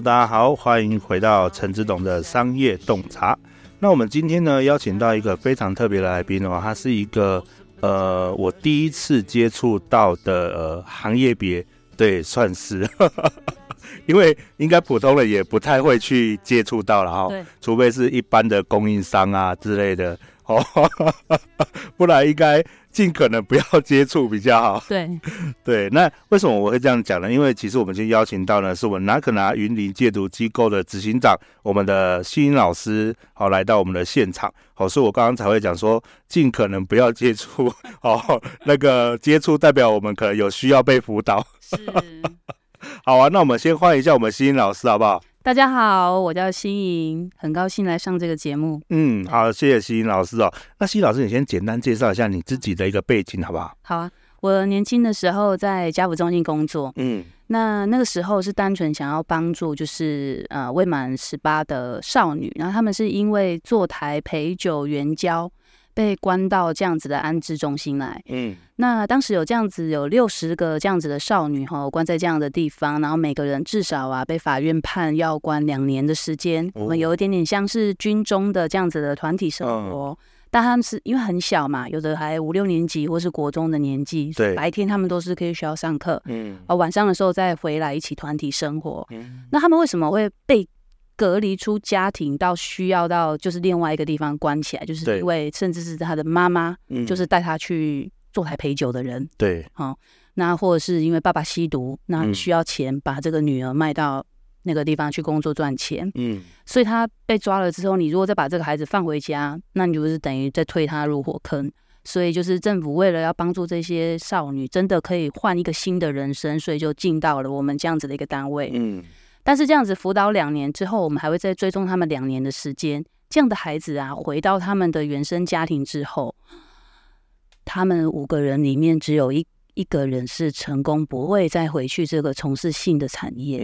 Hello，大家好，欢迎回到陈志董的商业洞察。那我们今天呢，邀请到一个非常特别的来宾的话，他是一个呃，我第一次接触到的呃行业别，对，算是，因为应该普通人也不太会去接触到了哈，对除非是一般的供应商啊之类的哦，不然应该。尽可能不要接触比较好。对，对。那为什么我会这样讲呢？因为其实我们今天邀请到呢，是我们拿可拿云林戒毒机构的执行长，我们的欣莹老师，好，来到我们的现场。好，所以我刚刚才会讲说，尽可能不要接触。哦，那个接触代表我们可能有需要被辅导。是。好啊，那我们先欢迎一下我们欣莹老师，好不好？大家好，我叫欣莹，很高兴来上这个节目。嗯，好，谢谢欣莹老师哦。那欣莹老师，你先简单介绍一下你自己的一个背景，好不好？好啊，我年轻的时候在家福中心工作，嗯，那那个时候是单纯想要帮助，就是呃未满十八的少女，然后他们是因为坐台陪酒援交。被关到这样子的安置中心来，嗯，那当时有这样子有六十个这样子的少女哈，关在这样的地方，然后每个人至少啊被法院判要关两年的时间。哦、我们有一点点像是军中的这样子的团体生活，哦、但他们是因为很小嘛，有的还五六年级或是国中的年纪，对，白天他们都是可以学校上课，嗯，啊晚上的时候再回来一起团体生活。嗯，那他们为什么会被？隔离出家庭到需要到就是另外一个地方关起来，就是因为甚至是他的妈妈，就是带他去坐台陪酒的人。对，好，那或者是因为爸爸吸毒，那需要钱把这个女儿卖到那个地方去工作赚钱。嗯，所以他被抓了之后，你如果再把这个孩子放回家，那你就是等于在推他入火坑。所以就是政府为了要帮助这些少女，真的可以换一个新的人生，所以就进到了我们这样子的一个单位。嗯。但是这样子辅导两年之后，我们还会再追踪他们两年的时间。这样的孩子啊，回到他们的原生家庭之后，他们五个人里面只有一一个人是成功，不会再回去这个从事性的产业。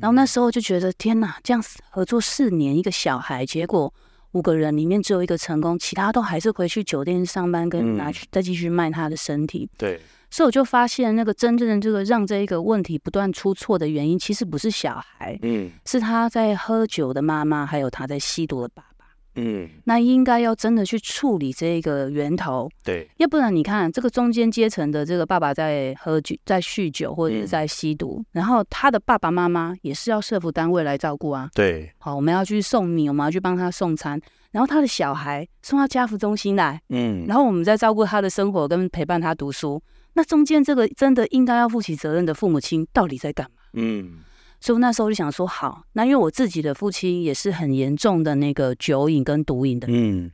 然后那时候就觉得天哪，这样合作四年一个小孩，结果五个人里面只有一个成功，其他都还是回去酒店上班，跟拿去再继续卖他的身体。对。所以我就发现，那个真正的这个让这一个问题不断出错的原因，其实不是小孩，嗯，是他在喝酒的妈妈，还有他在吸毒的爸爸，嗯，那应该要真的去处理这个源头，对，要不然你看这个中间阶层的这个爸爸在喝酒、在酗酒或者是在吸毒，嗯、然后他的爸爸妈妈也是要社福单位来照顾啊，对，好，我们要去送米，我们要去帮他送餐，然后他的小孩送到家福中心来，嗯，然后我们在照顾他的生活跟陪伴他读书。那中间这个真的应该要负起责任的父母亲到底在干嘛？嗯，所以我那时候就想说，好，那因为我自己的父亲也是很严重的那个酒瘾跟毒瘾的，嗯，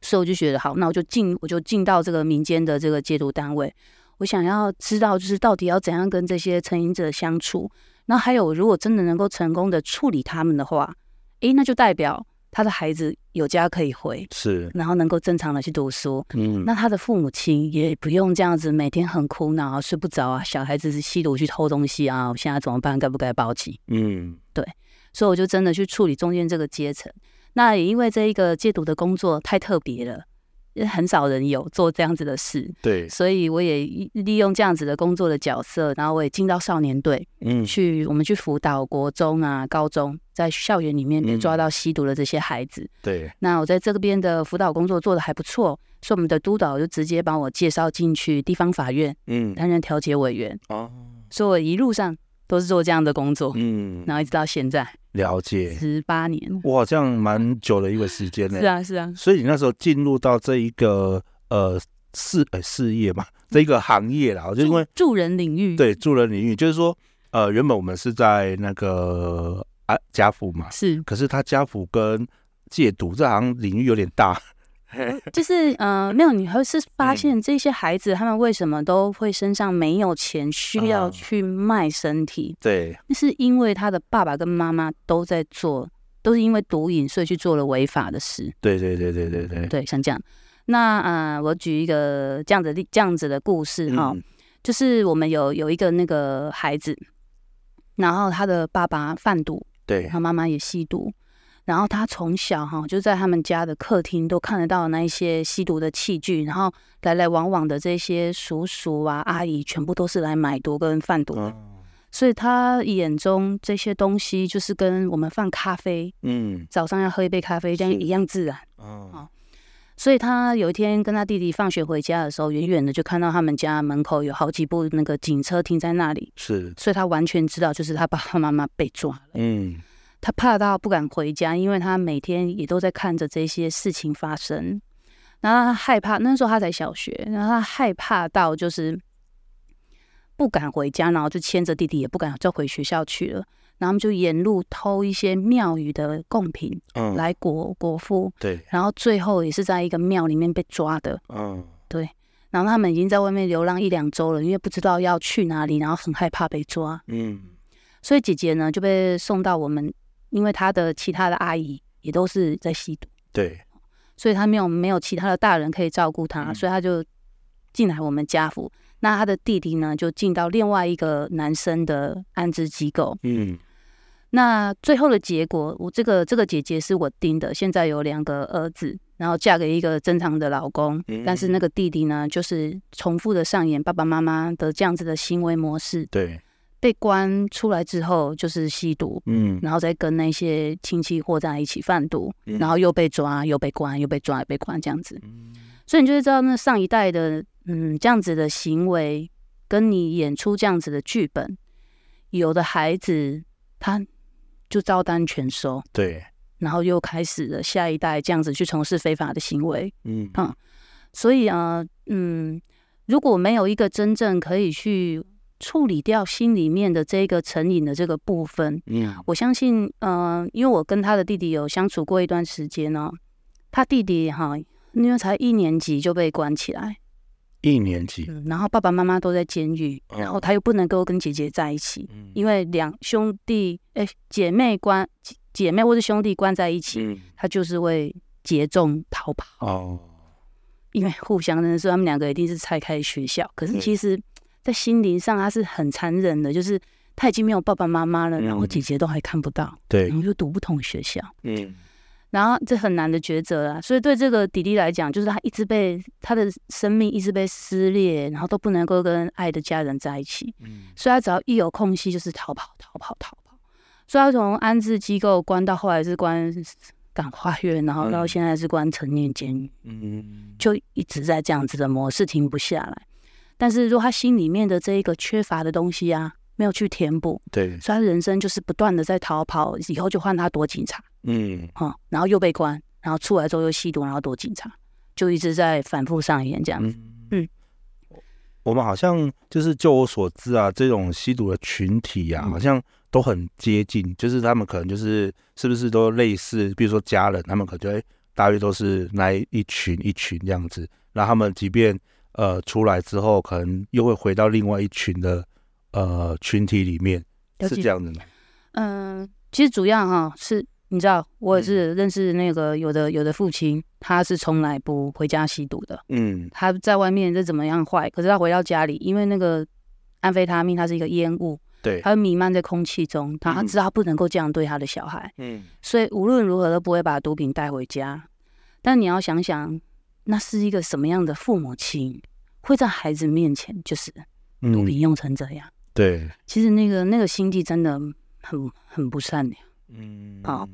所以我就觉得好，那我就进，我就进到这个民间的这个戒毒单位，我想要知道就是到底要怎样跟这些成瘾者相处，那还有如果真的能够成功的处理他们的话，诶，那就代表。他的孩子有家可以回，是，然后能够正常的去读书，嗯，那他的父母亲也不用这样子每天很苦恼啊，睡不着啊，小孩子是吸毒去偷东西啊，我现在怎么办？该不该报警？嗯，对，所以我就真的去处理中间这个阶层。那也因为这一个戒毒的工作太特别了。很少人有做这样子的事，对，所以我也利用这样子的工作的角色，然后我也进到少年队，嗯，去我们去辅导国中啊、高中，在校园里面被抓到吸毒的这些孩子，嗯、对。那我在这边的辅导工作做的还不错，所以我们的督导就直接帮我介绍进去地方法院，嗯，担任调解委员，哦，所以我一路上都是做这样的工作，嗯，然后一直到现在。了解，十八年哇，这样蛮久的一个时间呢。是啊，是啊。所以你那时候进入到这一个呃事呃事业嘛，这一个行业啦，就因为助人领域，对助人领域，就是说呃原本我们是在那个啊家福嘛，是，可是他家福跟戒毒这行领域有点大。就是呃，没有，你会是发现这些孩子他们为什么都会身上没有钱，需要去卖身体？对，那是因为他的爸爸跟妈妈都在做，都是因为毒瘾，所以去做了违法的事。对对对对对对，对，像这样。那呃，我举一个这样子的这样子的故事哈，就是我们有有一个那个孩子，然后他的爸爸贩毒，对，他妈妈也吸毒。然后他从小哈就在他们家的客厅都看得到那一些吸毒的器具，然后来来往往的这些叔叔啊阿姨全部都是来买毒跟贩毒的，所以他眼中这些东西就是跟我们放咖啡，嗯，早上要喝一杯咖啡这样一样自然，哦。所以他有一天跟他弟弟放学回家的时候，远远的就看到他们家门口有好几部那个警车停在那里。是，所以他完全知道，就是他爸爸妈妈被抓了。嗯，他怕到不敢回家，因为他每天也都在看着这些事情发生。然后他害怕，那时候他才小学，然后他害怕到就是不敢回家，然后就牵着弟弟也不敢再回学校去了。然后他们就沿路偷一些庙宇的贡品，嗯，来果果腹。对，然后最后也是在一个庙里面被抓的。嗯，对。然后他们已经在外面流浪一两周了，因为不知道要去哪里，然后很害怕被抓。嗯，所以姐姐呢就被送到我们，因为他的其他的阿姨也都是在吸毒。对，所以他没有没有其他的大人可以照顾他，嗯，所以他就进来我们家福。那他的弟弟呢就进到另外一个男生的安置机构。嗯。那最后的结果，我这个这个姐姐是我盯的，现在有两个儿子，然后嫁给一个正常的老公，嗯、但是那个弟弟呢，就是重复的上演爸爸妈妈的这样子的行为模式。对，被关出来之后就是吸毒，嗯，然后再跟那些亲戚或在一起贩毒，嗯、然后又被抓，又被关，又被抓，又被关这样子。嗯、所以你就会知道，那上一代的，嗯，这样子的行为，跟你演出这样子的剧本，有的孩子他。就照单全收，对，然后又开始了下一代这样子去从事非法的行为，嗯。啊，所以啊，嗯，如果没有一个真正可以去处理掉心里面的这个成瘾的这个部分，嗯，我相信，嗯、呃，因为我跟他的弟弟有相处过一段时间呢，他弟弟哈，因为才一年级就被关起来。一年级，嗯，然后爸爸妈妈都在监狱，哦、然后他又不能够跟姐姐在一起，嗯、因为两兄弟哎姐妹关姐妹或者兄弟关在一起，嗯、他就是会结众逃跑。哦，因为互相认识，他们两个一定是拆开学校，可是其实，在心灵上他是很残忍的，就是他已经没有爸爸妈妈了，然后姐姐都还看不到，对、嗯，然后又读不同学校，嗯。然后这很难的抉择啊，所以对这个弟弟来讲，就是他一直被他的生命一直被撕裂，然后都不能够跟爱的家人在一起。嗯，所以他只要一有空隙就是逃跑、逃跑、逃跑。所以他从安置机构关到后来是关感化院，然后到现在是关成年监狱。嗯，就一直在这样子的模式停不下来。但是如果他心里面的这一个缺乏的东西啊，没有去填补，对，所以他人生就是不断的在逃跑，以后就换他躲警察。嗯，好，然后又被关，然后出来之后又吸毒，然后躲警察，就一直在反复上演这样子。嗯，我们好像就是就我所知啊，这种吸毒的群体啊，好像都很接近，就是他们可能就是是不是都类似，比如说家人，他们可能就会大约都是那一群一群这样子，然后他们即便呃出来之后，可能又会回到另外一群的呃群体里面，是这样的吗？嗯，其实主要哈是。你知道，我也是认识那个有的有的父亲，他是从来不回家吸毒的。嗯，他在外面再怎么样坏，可是他回到家里，因为那个安非他命它是一个烟雾，对，它会弥漫在空气中，他他知道他不能够这样对他的小孩。嗯，所以无论如何都不会把毒品带回家。但你要想想，那是一个什么样的父母亲会在孩子面前就是毒品用成这样？嗯、对，其实那个那个心地真的很很不善良。嗯，好，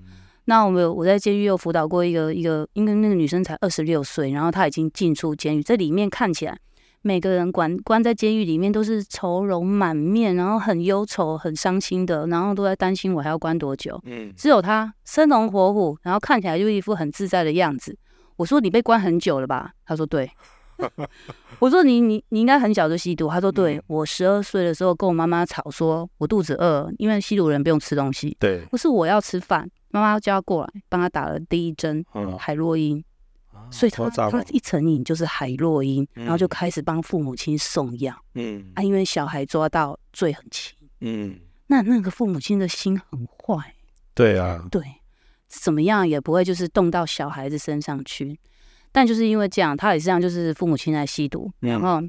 那我们我在监狱又辅导过一个一个，因为那个女生才二十六岁，然后她已经进出监狱，这里面看起来每个人关关在监狱里面都是愁容满面，然后很忧愁、很伤心的，然后都在担心我还要关多久。嗯，只有她生龙活虎，然后看起来就一副很自在的样子。我说你被关很久了吧？她说对。我说你你你应该很小就吸毒，他说对，我十二岁的时候跟我妈妈吵说，我肚子饿，因为吸毒人不用吃东西。对，不是我要吃饭，妈妈叫他过来帮他打了第一针海洛因，所以他他一成瘾就是海洛因，然后就开始帮父母亲送药。嗯啊，因为小孩抓到罪很轻。嗯，那那个父母亲的心很坏。对啊，对，怎么样也不会就是动到小孩子身上去。但就是因为这样，他也是这样，就是父母亲在吸毒，然后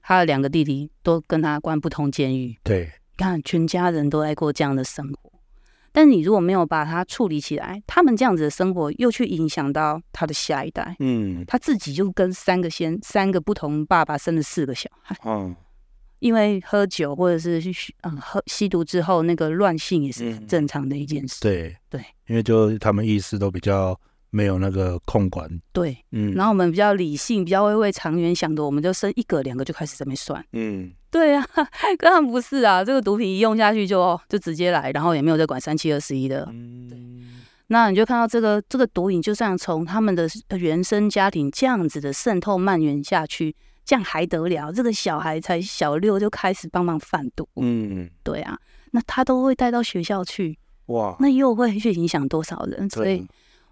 他的两个弟弟都跟他关不同监狱。对，你看全家人都在过这样的生活。但你如果没有把他处理起来，他们这样子的生活又去影响到他的下一代。嗯，他自己就跟三个先三个不同爸爸生了四个小孩。嗯，因为喝酒或者是嗯喝吸毒之后，那个乱性也是很正常的一件事。嗯、对对，因为就他们意识都比较没有那个控管。对，嗯，然后我们比较理性，比较会为长远想的，我们就生一个两个就开始这么算。嗯，对啊，根本不是啊，这个毒品一用下去就就直接来，然后也没有在管三七二十一的。嗯，对。那你就看到这个这个毒瘾就这样从他们的原生家庭这样子的渗透蔓延下去。这样还得了？这个小孩才小六就开始帮忙贩毒，嗯，对啊，那他都会带到学校去，哇，那又会去影响多少人？所以，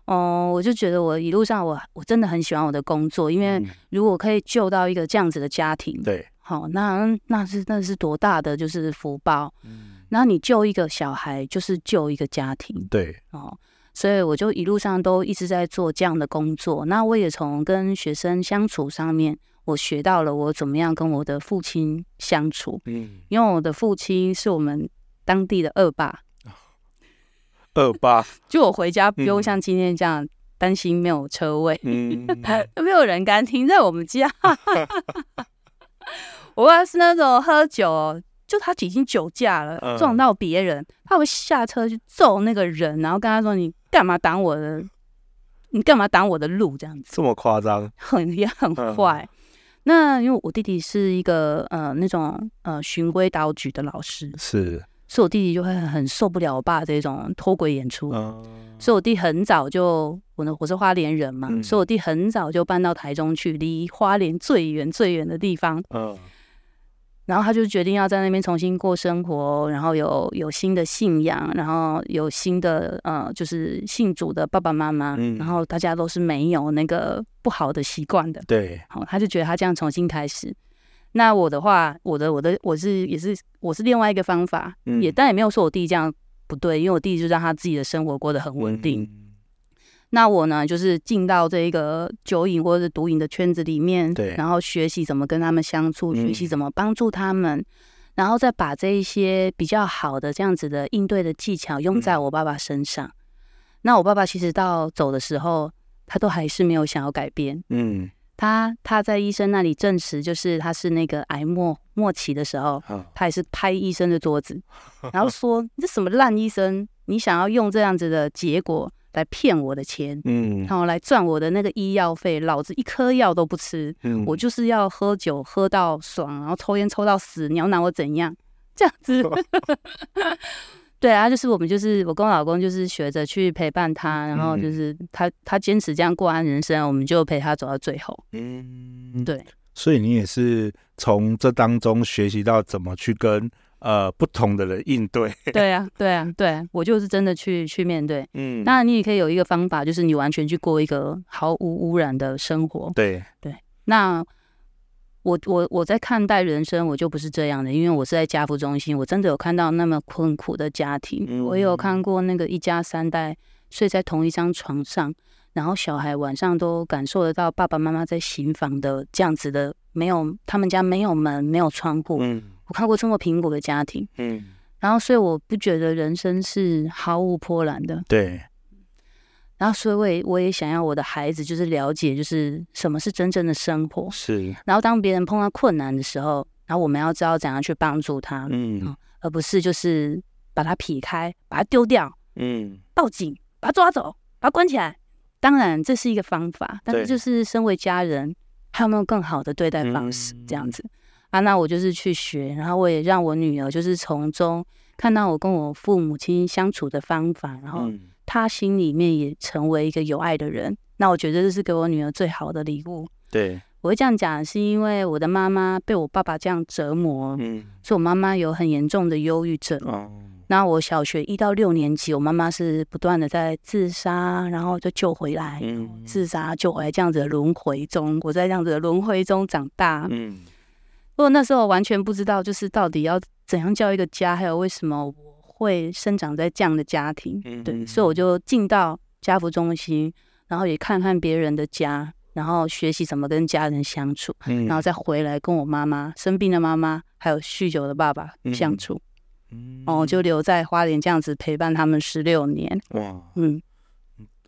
哦、呃，我就觉得我一路上我我真的很喜欢我的工作，因为如果可以救到一个这样子的家庭，对，好，那那是那是多大的就是福报，嗯，然后你救一个小孩就是救一个家庭，对，哦，所以我就一路上都一直在做这样的工作。那我也从跟学生相处上面。我学到了我怎么样跟我的父亲相处，嗯，因为我的父亲是我们当地的恶霸，恶霸，就我回家不用像今天这样担心没有车位，嗯，没有人敢停在我们家。我爸是那种喝酒，就他已经酒驾了，嗯、撞到别人，他会下车去揍那个人，然后跟他说：“你干嘛挡我的？你干嘛挡我的路？”这样子，这么夸张，很也很坏。嗯那因为我弟弟是一个呃那种呃循规蹈矩的老师，是，所以我弟弟就会很受不了我爸这种脱轨演出，嗯、所以我弟很早就我呢我是花莲人嘛，嗯、所以我弟很早就搬到台中去，离花莲最远最远的地方，嗯。然后他就决定要在那边重新过生活，然后有有新的信仰，然后有新的呃，就是信主的爸爸妈妈，嗯、然后大家都是没有那个不好的习惯的，对，好，他就觉得他这样重新开始。那我的话，我的我的我是也是我是另外一个方法，嗯、也但也没有说我弟这样不对，因为我弟就让他自己的生活过得很稳定。嗯那我呢，就是进到这个酒瘾或者是毒瘾的圈子里面，对，然后学习怎么跟他们相处，学习怎么帮助他们，嗯、然后再把这一些比较好的这样子的应对的技巧用在我爸爸身上。嗯、那我爸爸其实到走的时候，他都还是没有想要改变。嗯，他他在医生那里证实，就是他是那个癌末末期的时候，哦、他也是拍医生的桌子，然后说：“你这什么烂医生？你想要用这样子的结果？”来骗我的钱，嗯，然后来赚我的那个医药费，老子一颗药都不吃，嗯，我就是要喝酒喝到爽，然后抽烟抽到死，你要拿我怎样？这样子 对啊，就是我们就是我跟我老公就是学着去陪伴他，然后就是他他坚持这样过完人生，我们就陪他走到最后，嗯，对，所以你也是从这当中学习到怎么去跟。呃，不同的人应对，对啊，对啊，对啊，我就是真的去去面对，嗯，当然你也可以有一个方法，就是你完全去过一个毫无污染的生活，对。对。那我我我在看待人生，我就不是这样的，因为我是在家扶中心，我真的有看到那么困苦的家庭，嗯、我也有看过那个一家三代睡在同一张床上，然后小孩晚上都感受得到爸爸妈妈在行房的这样子的，没有他们家没有门，没有窗户，嗯。我看过这么贫苦的家庭，嗯，然后所以我不觉得人生是毫无波澜的，对。然后所以我也我也想要我的孩子就是了解，就是什么是真正的生活，是。然后当别人碰到困难的时候，然后我们要知道怎样去帮助他，嗯，而不是就是把他劈开，把他丢掉，嗯，报警，把他抓走，把他关起来。当然这是一个方法，但是就是身为家人，还有没有更好的对待方式？这样子。啊，那我就是去学，然后我也让我女儿就是从中看到我跟我父母亲相处的方法，然后她心里面也成为一个有爱的人。那我觉得这是给我女儿最好的礼物。对，我会这样讲，是因为我的妈妈被我爸爸这样折磨，嗯，所以我妈妈有很严重的忧郁症。哦，那我小学一到六年级，我妈妈是不断的在自杀，然后就救回来，嗯，自杀救回来这样子的轮回中，我在这样子的轮回中长大，嗯。不过那时候我完全不知道，就是到底要怎样叫一个家，还有为什么我会生长在这样的家庭，对，所以我就进到家福中心，然后也看看别人的家，然后学习怎么跟家人相处，然后再。回来跟我妈妈生病的妈妈，还有酗酒的爸爸相处，然后就。留在花莲这样子陪伴他们十六年。哇，嗯，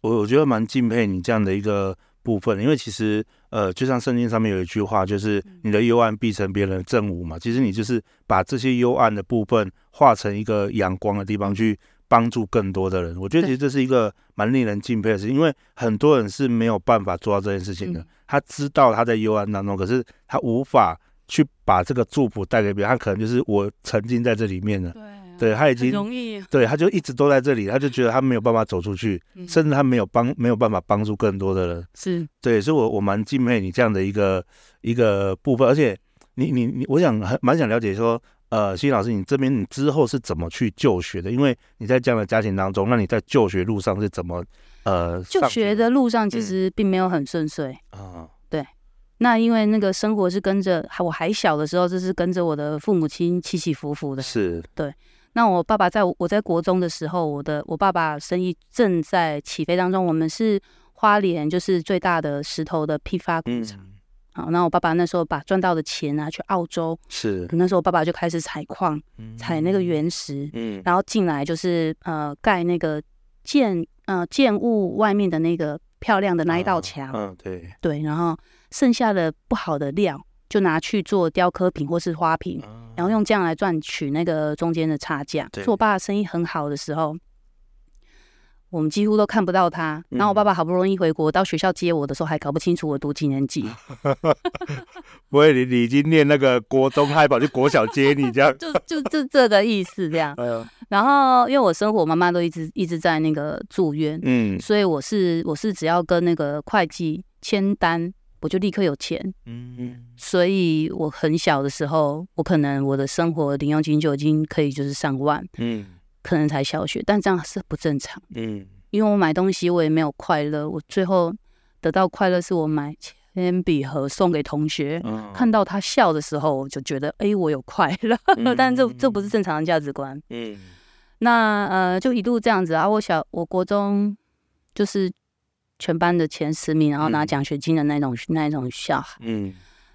我我觉得蛮敬佩你这样的一个部分，因为其实呃，就像圣经上面有一句话，就是你的幽暗必成别人的正午嘛。其实你就是把这些幽暗的部分化成一个阳光的地方去帮助更多的人。我觉得其实这是一个蛮令人敬佩的事情，因为很多人是没有办法做到这件事情的。他知道他在幽暗当中，可是他无法去把这个祝福带给别人。他可能就是我沉浸在这里面了。对，他已经容易，对，他就一直都在这里，他就觉得他没有办法走出去，嗯、甚至他没有帮没有办法帮助更多的人。是对，所以我我蛮敬佩你这样的一个一个部分，而且你你你，我想很蛮想了解说，呃，新老师，你这边你之后是怎么去就学的？因为你在这样的家庭当中，那你在就学路上是怎么呃？就学的路上其实并没有很顺遂啊。嗯、对，那因为那个生活是跟着我还小的时候，就是跟着我的父母亲起起伏伏的。是对。那我爸爸在我在国中的时候，我的我爸爸生意正在起飞当中。我们是花莲就是最大的石头的批发工厂。嗯、好，那我爸爸那时候把赚到的钱拿去澳洲。是。那时候我爸爸就开始采矿，采那个原石。嗯。然后进来就是呃盖那个建呃建物外面的那个漂亮的那一道墙。嗯、啊啊，对。对，然后剩下的不好的料。就拿去做雕刻品或是花瓶，然后用这样来赚取那个中间的差价。所以我爸生意很好的时候，我们几乎都看不到他。然后我爸爸好不容易回国到学校接我的时候，还搞不清楚我读几年级。不会，你你已经念那个国中，还跑去国小接你这样？就就就这个意思这样。然后因为我生活，我妈妈都一直一直在那个住院，嗯，所以我是我是只要跟那个会计签单。我就立刻有钱，嗯，所以我很小的时候，我可能我的生活零用金就已经可以就是上万，嗯，可能才小学，但这样是不正常，嗯，因为我买东西我也没有快乐，我最后得到快乐是我买铅笔盒送给同学，嗯，看到他笑的时候，我就觉得哎，我有快乐，嗯，但这这不是正常的价值观，嗯，那呃就一路这样子啊，我小我国中就是。全班的前十名，然后拿奖学金的那种、嗯、那种小孩，嗯，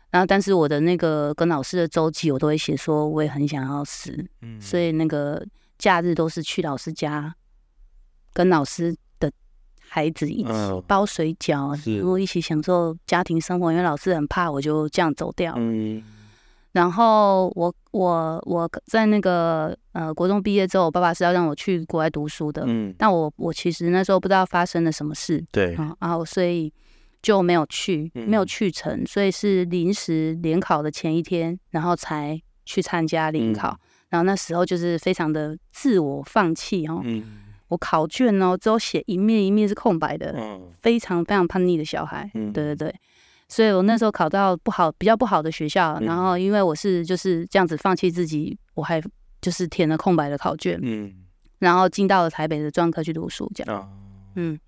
然后但是我的那个跟老师的周记，我都会写说我也很想要死，嗯，所以那个假日都是去老师家，跟老师的孩子一起包水饺，然后、嗯、一起享受家庭生活，因为老师很怕我就这样走掉，嗯。然后我我我在那个呃国中毕业之后，我爸爸是要让我去国外读书的。嗯，但我我其实那时候不知道发生了什么事。对。然后所以就没有去，没有去成，嗯、所以是临时联考的前一天，然后才去参加联考。嗯、然后那时候就是非常的自我放弃哦。嗯。我考卷哦，只有写一面一面是空白的。嗯。非常非常叛逆的小孩。嗯。对对对。所以我那时候考到不好，比较不好的学校，然后因为我是就是这样子放弃自己，我还就是填了空白的考卷，嗯，然后进到了台北的专科去读书，这样，嗯，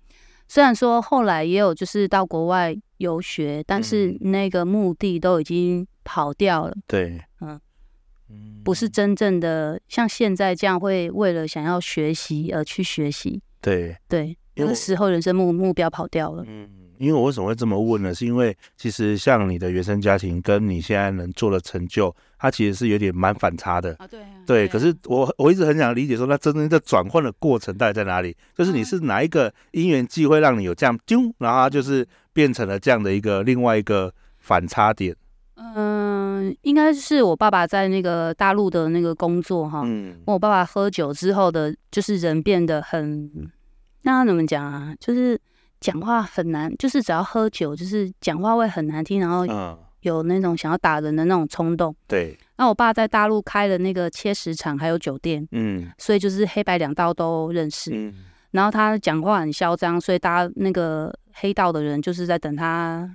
虽然说后来也有就是到国外游学，但是那个目的都已经跑掉了，对，嗯，不是真正的像现在这样会为了想要学习而去学习，对，对，那个时候人生目目标跑掉了，嗯。因为我为什么会这么问呢？是因为其实像你的原生家庭跟你现在能做的成就，它其实是有点蛮反差的。啊，对，对。可是我我一直很想理解说，那真正的转换的过程到底在哪里？就是你是哪一个因缘际会让你有这样，啾，然后它就是变成了这样的一个另外一个反差点。嗯，应该是我爸爸在那个大陆的那个工作哈。嗯。我爸爸喝酒之后的，就是人变得很，那怎么讲啊？就是。讲话很难，就是只要喝酒，就是讲话会很难听，然后有那种想要打人的那种冲动。对。那我爸在大陆开了那个切石厂，还有酒店，嗯，所以就是黑白两道都认识。嗯。然后他讲话很嚣张，所以大家那个黑道的人就是在等他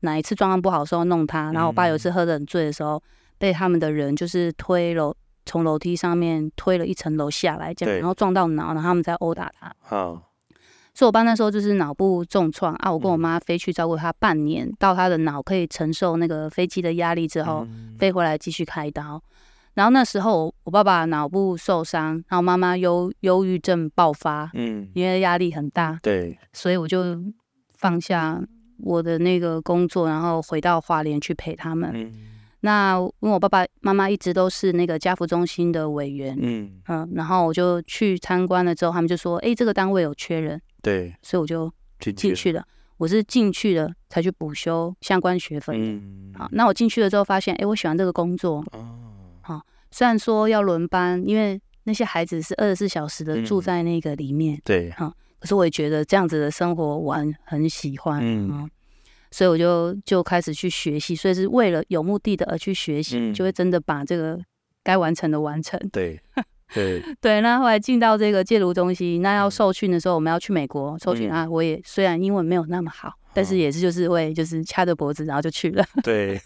哪一次状况不好的时候弄他。然后我爸有一次喝得很醉的时候，被他们的人就是推楼，从楼梯上面推了一层楼下来，这样，然后撞到脑，然后他们在殴打他。好。所以，我爸那时候就是脑部重创啊！我跟我妈飞去照顾他半年，到他的脑可以承受那个飞机的压力之后，飞回来继续开刀。然后那时候，我爸爸脑部受伤，然后妈妈忧忧郁症爆发，嗯，因为压力很大，对，所以我就放下我的那个工作，然后回到华联去陪他们。嗯，那因为我爸爸妈妈一直都是那个家福中心的委员，嗯嗯，然后我就去参观了之后，他们就说：“哎，这个单位有缺人。”对，所以我就进去了。我是进去了才去补修相关学分。嗯，好，那我进去了之后发现，哎，我喜欢这个工作。哦，好，虽然说要轮班，因为那些孩子是二十四小时的住在那个里面。对，哈，可是我也觉得这样子的生活我很很喜欢。嗯，所以我就就开始去学习，所以是为了有目的的而去学习，就会真的把这个该完成的完成。对。对 对，那后来进到这个戒毒中心，那要受训的时候，我们要去美国受训啊。我也虽然英文没有那么好，但是也是就是会就是掐着脖子，然后就去了。对，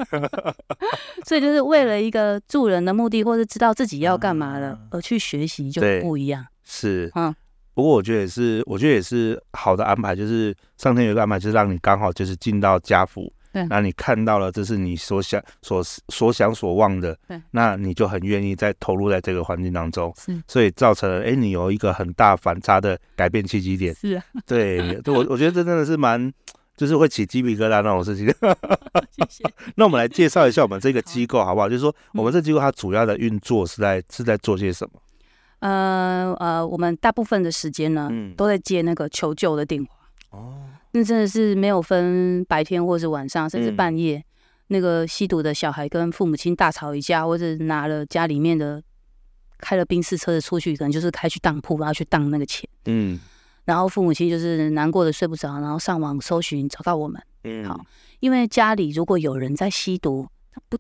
所以就是为了一个助人的目的，或是知道自己要干嘛了而去学习，就不一样。是，嗯，不过我觉得也是，我觉得也是好的安排，就是上天有个安排，就是让你刚好就是进到家福。对，那你看到了，这是你所想、所所想、所望的，对，那你就很愿意再投入在这个环境当中，是，所以造成了，哎，你有一个很大反差的改变契机点，是啊，对，我我觉得这真的是蛮，就是会起鸡皮疙瘩那种事情。谢谢。那我们来介绍一下我们这个机构好不好？就是说，我们这机构它主要的运作是在是在做些什么？呃呃，我们大部分的时间呢，嗯，都在接那个求救的电话。哦。那真的是没有分白天或是晚上，甚至半夜，嗯、那个吸毒的小孩跟父母亲大吵一架，或者拿了家里面的开了宾士车子出去，可能就是开去当铺，然后去当那个钱。嗯，然后父母亲就是难过的睡不着，然后上网搜寻找到我们。嗯，好，因为家里如果有人在吸毒，不。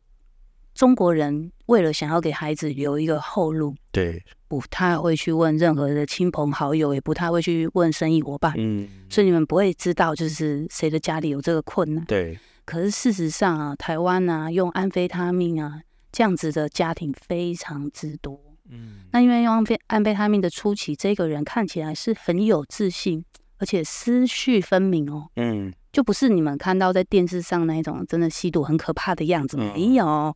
中国人为了想要给孩子留一个后路，对，不太会去问任何的亲朋好友，也不太会去问生意伙伴，嗯，所以你们不会知道就是谁的家里有这个困难，对。可是事实上啊，台湾啊，用安非他命啊这样子的家庭非常之多，嗯。那因为用安非安非他命的初期，这个人看起来是很有自信，而且思绪分明哦，嗯，就不是你们看到在电视上那一种真的吸毒很可怕的样子，嗯、没有。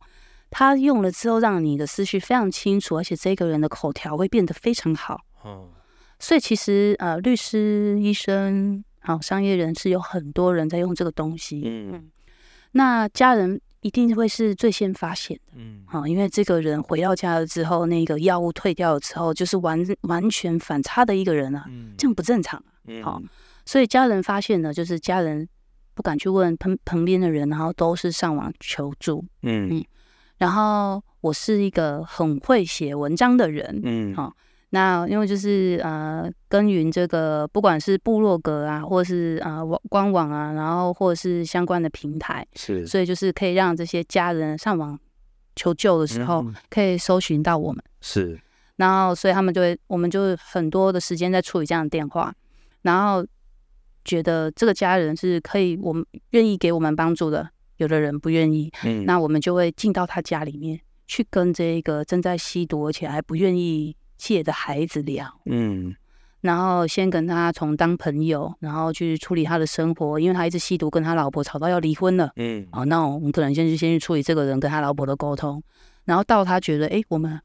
他用了之后，让你的思绪非常清楚，而且这个人的口条会变得非常好。哦，所以其实呃，律师、医生、好商业人士有很多人在用这个东西。嗯，那家人一定会是最先发现的。嗯，好，因为这个人回到家了之后，那个药物退掉了之后，就是完完全反差的一个人啊。嗯，这样不正常啊。嗯，好，所以家人发现呢，就是家人不敢去问旁旁边的人，然后都是上网求助。嗯嗯。然后我是一个很会写文章的人，嗯，好，那因为就是呃，耕耘这个不管是部落格啊，或是呃网、呃、官网啊，然后或者是相关的平台，是，所以就是可以让这些家人上网求救的时候，嗯、可以搜寻到我们，是，然后所以他们就会，我们就很多的时间在处理这样的电话，然后觉得这个家人是可以，我们愿意给我们帮助的。有的人不愿意，嗯，那我们就会进到他家里面去跟这个正在吸毒而且还不愿意戒的孩子聊，嗯，然后先跟他从当朋友，然后去处理他的生活，因为他一直吸毒，跟他老婆吵到要离婚了，嗯，好，那我们可能先去先去处理这个人跟他老婆的沟通，然后到他觉得，哎，我们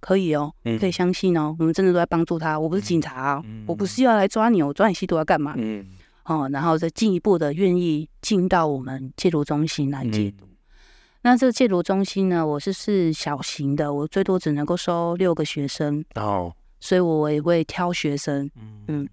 可以哦，可以相信哦，我们真的都在帮助他，我不是警察哦，我不是要来抓你，我抓你吸毒要干嘛？嗯。哦，然后再进一步的愿意进到我们戒毒中心来戒毒。嗯、那这个戒毒中心呢，我是是小型的，我最多只能够收六个学生。哦，所以我也会挑学生。嗯嗯。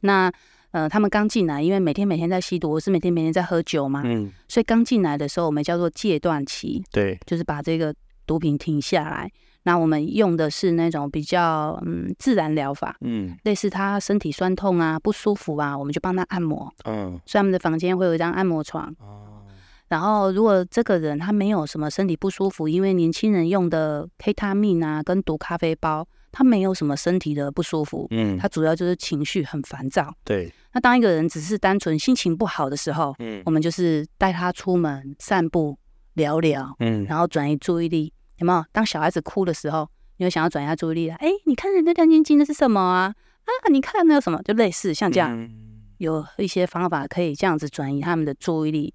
那呃，他们刚进来，因为每天每天在吸毒，我是每天每天在喝酒嘛。嗯。所以刚进来的时候，我们叫做戒断期。对。就是把这个毒品停下来。那我们用的是那种比较嗯自然疗法，嗯，类似他身体酸痛啊不舒服啊，我们就帮他按摩，嗯，所以他们的房间会有一张按摩床，哦，然后如果这个人他没有什么身体不舒服，因为年轻人用的 K 他命啊跟毒咖啡包，他没有什么身体的不舒服，嗯，他主要就是情绪很烦躁，对，那当一个人只是单纯心情不好的时候，嗯，我们就是带他出门散步聊聊，嗯，然后转移注意力。有没有？当小孩子哭的时候，你会想要转移他注意力了？哎，你看人家亮晶晶的是什么啊？啊，你看那个什么，就类似像这样，有一些方法可以这样子转移他们的注意力，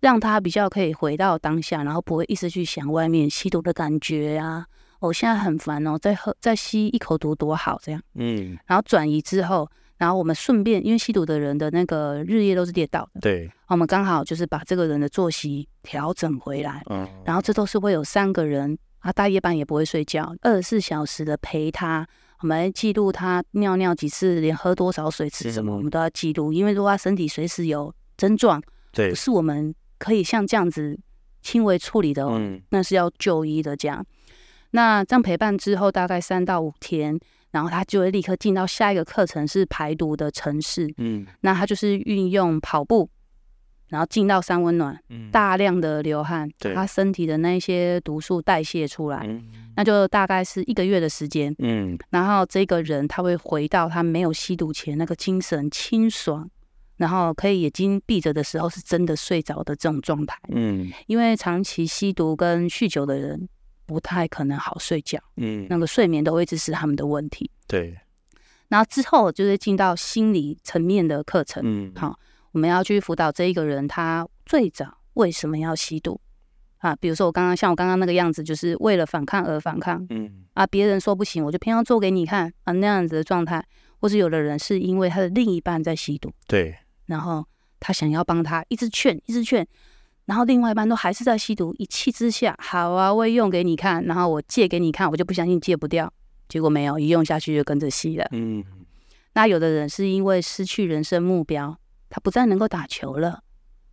让他比较可以回到当下，然后不会一直去想外面吸毒的感觉啊。我现在很烦哦，再喝再吸一口毒多好这样。嗯，然后转移之后，然后我们顺便，因为吸毒的人的那个日夜都是颠倒的，对，我们刚好就是把这个人的作息调整回来。嗯，然后这都是会有三个人。啊，大夜班也不会睡觉，二十四小时的陪他，我们来记录他尿尿几次，连喝多少水、吃什么，我们都要记录。因为如果他身体随时有症状，对，不是我们可以像这样子轻微处理的，嗯，那是要就医的这样。那这样陪伴之后，大概三到五天，然后他就会立刻进到下一个课程，是排毒的城市。嗯，那他就是运用跑步，然后进到三温暖，嗯，大量的流汗，他身体的那些毒素代谢出来，嗯，那就大概是一个月的时间。嗯，然后这个人他会回到他没有吸毒前那个精神清爽，然后可以眼睛闭着的时候是真的睡着的这种状态。嗯，因为长期吸毒跟酗酒的人。不太可能好睡觉，嗯，那个睡眠都会一直是他们的问题。对，然后之后就是进到心理层面的课程，嗯，好，我们要去辅导这一个人，他最早为什么要吸毒啊？比如说我刚刚像我刚刚那个样子，就是为了反抗而反抗，嗯，啊，别人说不行，我就偏要做给你看啊，那样子的状态，或是有的人是因为他的另一半在吸毒，对，然后他想要帮他，一直劝，一直劝。然后另外一半都还是在吸毒，一气之下，好啊，我也用给你看，然后我借给你看，我就不相信戒不掉，结果没有，一用下去就跟着吸了。嗯，那有的人是因为失去人生目标，他不再能够打球了，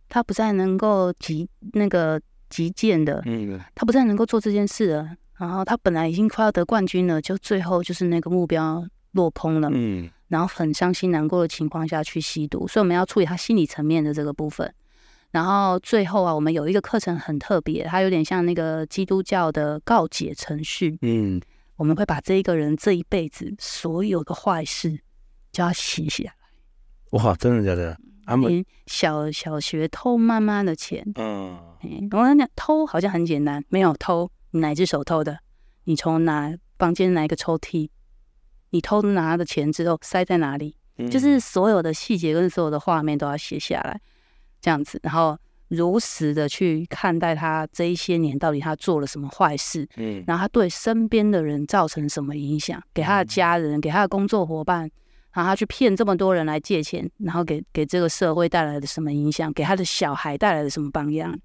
他不再能够击那个击剑的，嗯，他不再能够做这件事了，然后他本来已经快要得冠军了，就最后就是那个目标落空了，嗯，然后很伤心难过的情况下去吸毒，所以我们要处理他心理层面的这个部分。然后最后啊，我们有一个课程很特别，它有点像那个基督教的告解程序。嗯，我们会把这一个人这一辈子所有的坏事就要写下来。哇，真的假的？他们小小学偷妈妈的钱，嗯，我跟你讲，偷好像很简单，没有偷，你哪只手偷的？你从哪房间哪一个抽屉？你偷拿的钱之后塞在哪里？嗯，就是所有的细节跟所有的画面都要写下来。这样子，然后如实的去看待他这一些年到底他做了什么坏事，嗯，然后他对身边的人造成什么影响，给他的家人，给他的工作伙伴，然后他去骗这么多人来借钱，然后给给这个社会带来的什么影响，给他的小孩带来的什么榜样，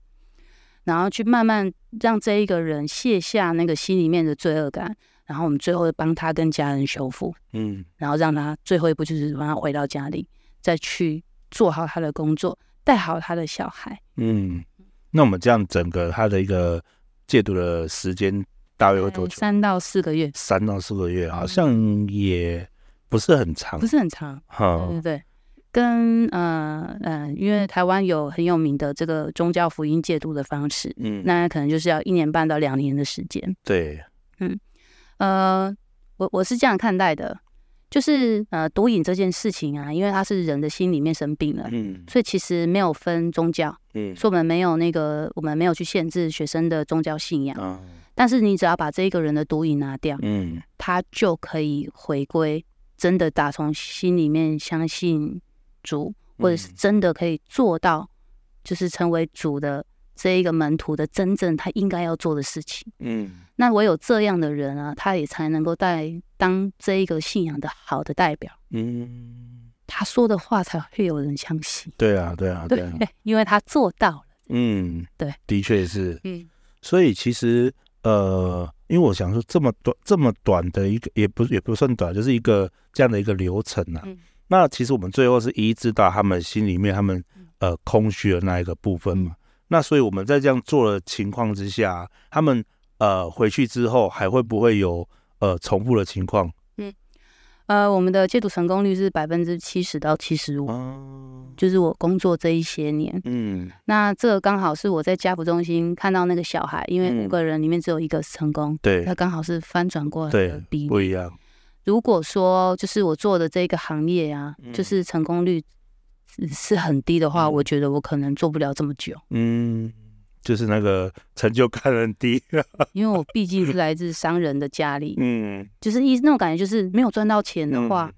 然后去慢慢让这一个人卸下那个心里面的罪恶感，然后我们最后会帮他跟家人修复，嗯，然后让他最后一步就是让他回到家里，再去做好他的工作。带好他的小孩。嗯，那我们这样整个他的一个戒毒的时间大约会多久？三到四个月。三到四个月，好像也不是很长，不是很长。好，对对对，跟呃嗯、呃，因为台湾有很有名的这个宗教福音戒毒的方式，嗯，那可能就是要一年半到两年的时间。对，嗯，呃，我我是这样看待的。就是呃，毒瘾这件事情啊，因为它是人的心里面生病了，嗯，所以其实没有分宗教，嗯，所以我们没有那个，我们没有去限制学生的宗教信仰，嗯，但是你只要把这一个人的毒瘾拿掉，嗯，他就可以回归，真的打从心里面相信主，或者是真的可以做到，就是成为主的。这一个门徒的真正他应该要做的事情，嗯，那唯有这样的人啊，他也才能够带当这一个信仰的好的代表，嗯，他说的话才会有人相信。对啊，对啊，对啊，对，因为他做到了。嗯，对，的确是。嗯，所以其实呃，因为我想说这么短这么短的一个，也不也不算短，就是一个这样的一个流程啊。嗯，那其实我们最后是医治到他们心里面他们呃空虚的那一个部分嘛。那所以我们在这样做的情况之下，他们呃回去之后还会不会有呃重复的情况？嗯，呃，我们的戒毒成功率是百分之七十到七十五，就是我工作这一些年，嗯，那这个刚好是我在家福中心看到那个小孩，因为五个人里面只有一个成功，对、嗯，他刚好是翻转过来的比例，不一样。如果说就是我做的这个行业啊，嗯、就是成功率。是很低的话，我觉得我可能做不了这么久。嗯，就是那个成就感很低，因为我毕竟是来自商人的家里。嗯，就是一那种感觉，就是没有赚到钱的话，嗯、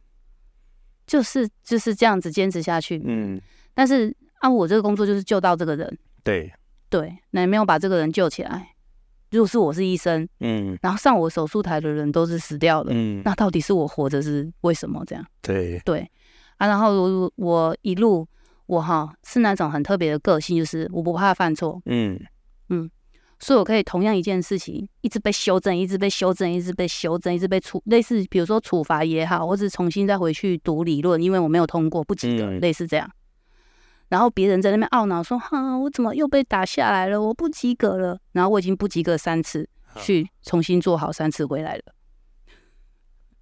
就是就是这样子坚持下去。嗯，但是啊，我这个工作就是救到这个人。对对，那也没有把这个人救起来。如果是我是医生，嗯，然后上我手术台的人都是死掉的，嗯，那到底是我活着是为什么这样？对对。啊，然后我我一路我哈是那种很特别的个性，就是我不怕犯错，嗯嗯，所以我可以同样一件事情一直被修正，一直被修正，一直被修正，一直被处类似，比如说处罚也好，或是重新再回去读理论，因为我没有通过不及格，嗯、类似这样。然后别人在那边懊恼说：“哈，我怎么又被打下来了？我不及格了。”然后我已经不及格三次，去重新做好三次回来了。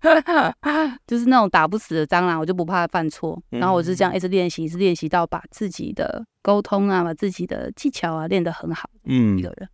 就是那种打不死的蟑螂，我就不怕犯错。然后我是这样一直练习，一直练习到把自己的沟通啊，把自己的技巧啊练得很好。嗯，一个人。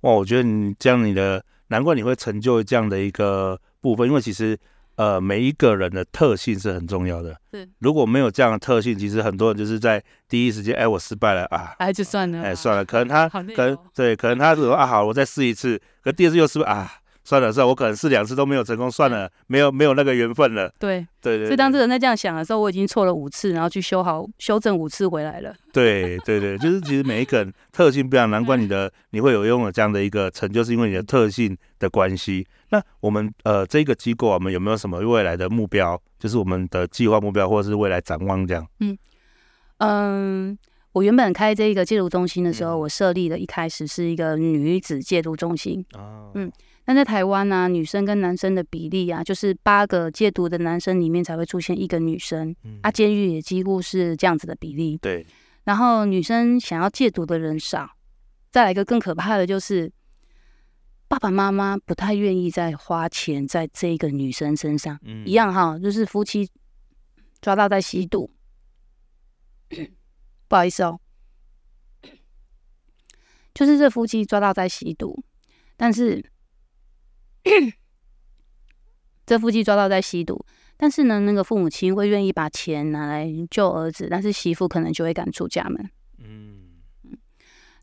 哇，我觉得你这样，你的难怪你会成就这样的一个部分，因为其实。呃，每一个人的特性是很重要的。是，如果没有这样的特性，其实很多人就是在第一时间，哎，我失败了啊，哎，就算了，哎，算了，可能他，可能对，可能他说啊，好，我再试一次，可第二次又失败啊。算了算了，我可能试两次都没有成功，算了，没有没有那个缘分了。对对对，所以当这个人在这样想的时候，我已经错了五次，然后去修好修正五次回来了。对对对，就是其实每一个人特性不一样，难怪你的你会有拥有这样的一个成就，是因为你的特性的关系。那我们呃这个机构，我们有没有什么未来的目标？就是我们的计划目标，或者是未来展望这样？嗯嗯，我原本开这个戒毒中心的时候，嗯、我设立的一开始是一个女子戒毒中心。哦，嗯。但在台湾呢、啊，女生跟男生的比例啊，就是八个戒毒的男生里面才会出现一个女生。嗯，啊，监狱也几乎是这样子的比例。对。然后女生想要戒毒的人少，再来一个更可怕的就是，爸爸妈妈不太愿意再花钱在这个女生身上。嗯，一样哈，就是夫妻抓到在吸毒，不好意思哦，就是这夫妻抓到在吸毒，但是。这夫妻抓到在吸毒，但是呢，那个父母亲会愿意把钱拿来救儿子，但是媳妇可能就会赶出家门。嗯，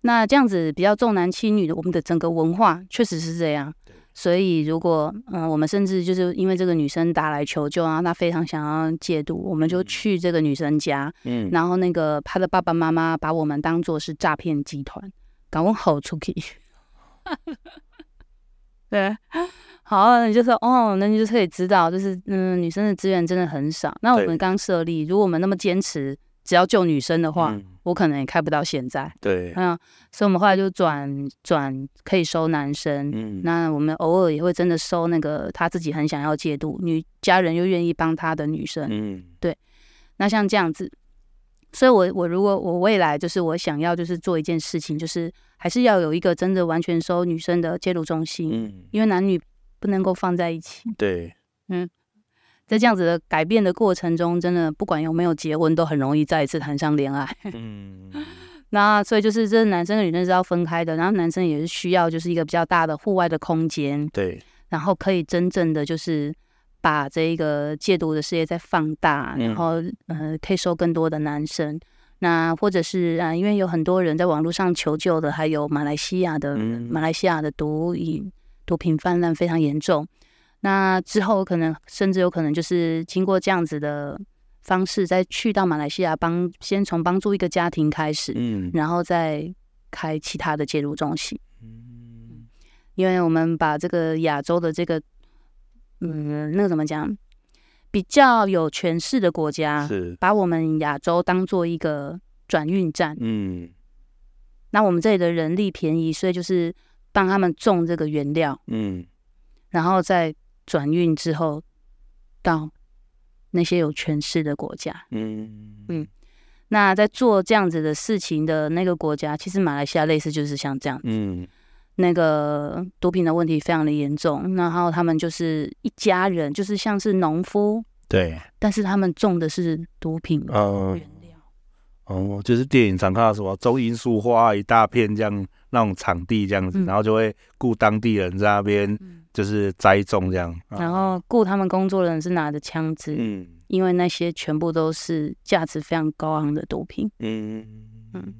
那这样子比较重男轻女的，我们的整个文化确实是这样。所以如果嗯，我们甚至就是因为这个女生打来求救啊，她非常想要戒毒，我们就去这个女生家，嗯，然后那个她的爸爸妈妈把我们当做是诈骗集团，搞我好出去。对，好，你就说哦，那你就可以知道，就是嗯，女生的资源真的很少。那我们刚设立，如果我们那么坚持，只要救女生的话，嗯、我可能也开不到现在。对，嗯，所以我们后来就转转可以收男生。嗯，那我们偶尔也会真的收那个他自己很想要戒毒，女家人又愿意帮他的女生。嗯，对。那像这样子，所以我我如果我未来就是我想要就是做一件事情，就是。还是要有一个真的完全收女生的介入中心，嗯，因为男女不能够放在一起。对，嗯，在这样子的改变的过程中，真的不管有没有结婚，都很容易再一次谈上恋爱。嗯，那所以就是这男生跟女生是要分开的，然后男生也是需要就是一个比较大的户外的空间，对，然后可以真正的就是把这一个戒毒的事业再放大，然后呃可以收更多的男生。那或者是啊，因为有很多人在网络上求救的，还有马来西亚的，嗯、马来西亚的毒瘾、毒品泛滥非常严重。那之后可能甚至有可能就是经过这样子的方式，再去到马来西亚帮，先从帮助一个家庭开始，嗯，然后再开其他的戒毒中心。嗯，因为我们把这个亚洲的这个，嗯，那个怎么讲？比较有权势的国家，是把我们亚洲当做一个转运站。嗯，那我们这里的人力便宜，所以就是帮他们种这个原料。嗯，然后再转运之后到那些有权势的国家。嗯嗯，那在做这样子的事情的那个国家，其实马来西亚类似就是像这样子。嗯，那个毒品的问题非常的严重，然后他们就是一家人，就是像是农夫。对，但是他们种的是毒品原料，嗯，哦，就是电影常看到什么种罂粟花一大片这样那种场地这样子，嗯、然后就会雇当地人在那边就是栽种这样，嗯、然后雇他们工作的人是拿着枪支，嗯，因为那些全部都是价值非常高昂的毒品，嗯。嗯，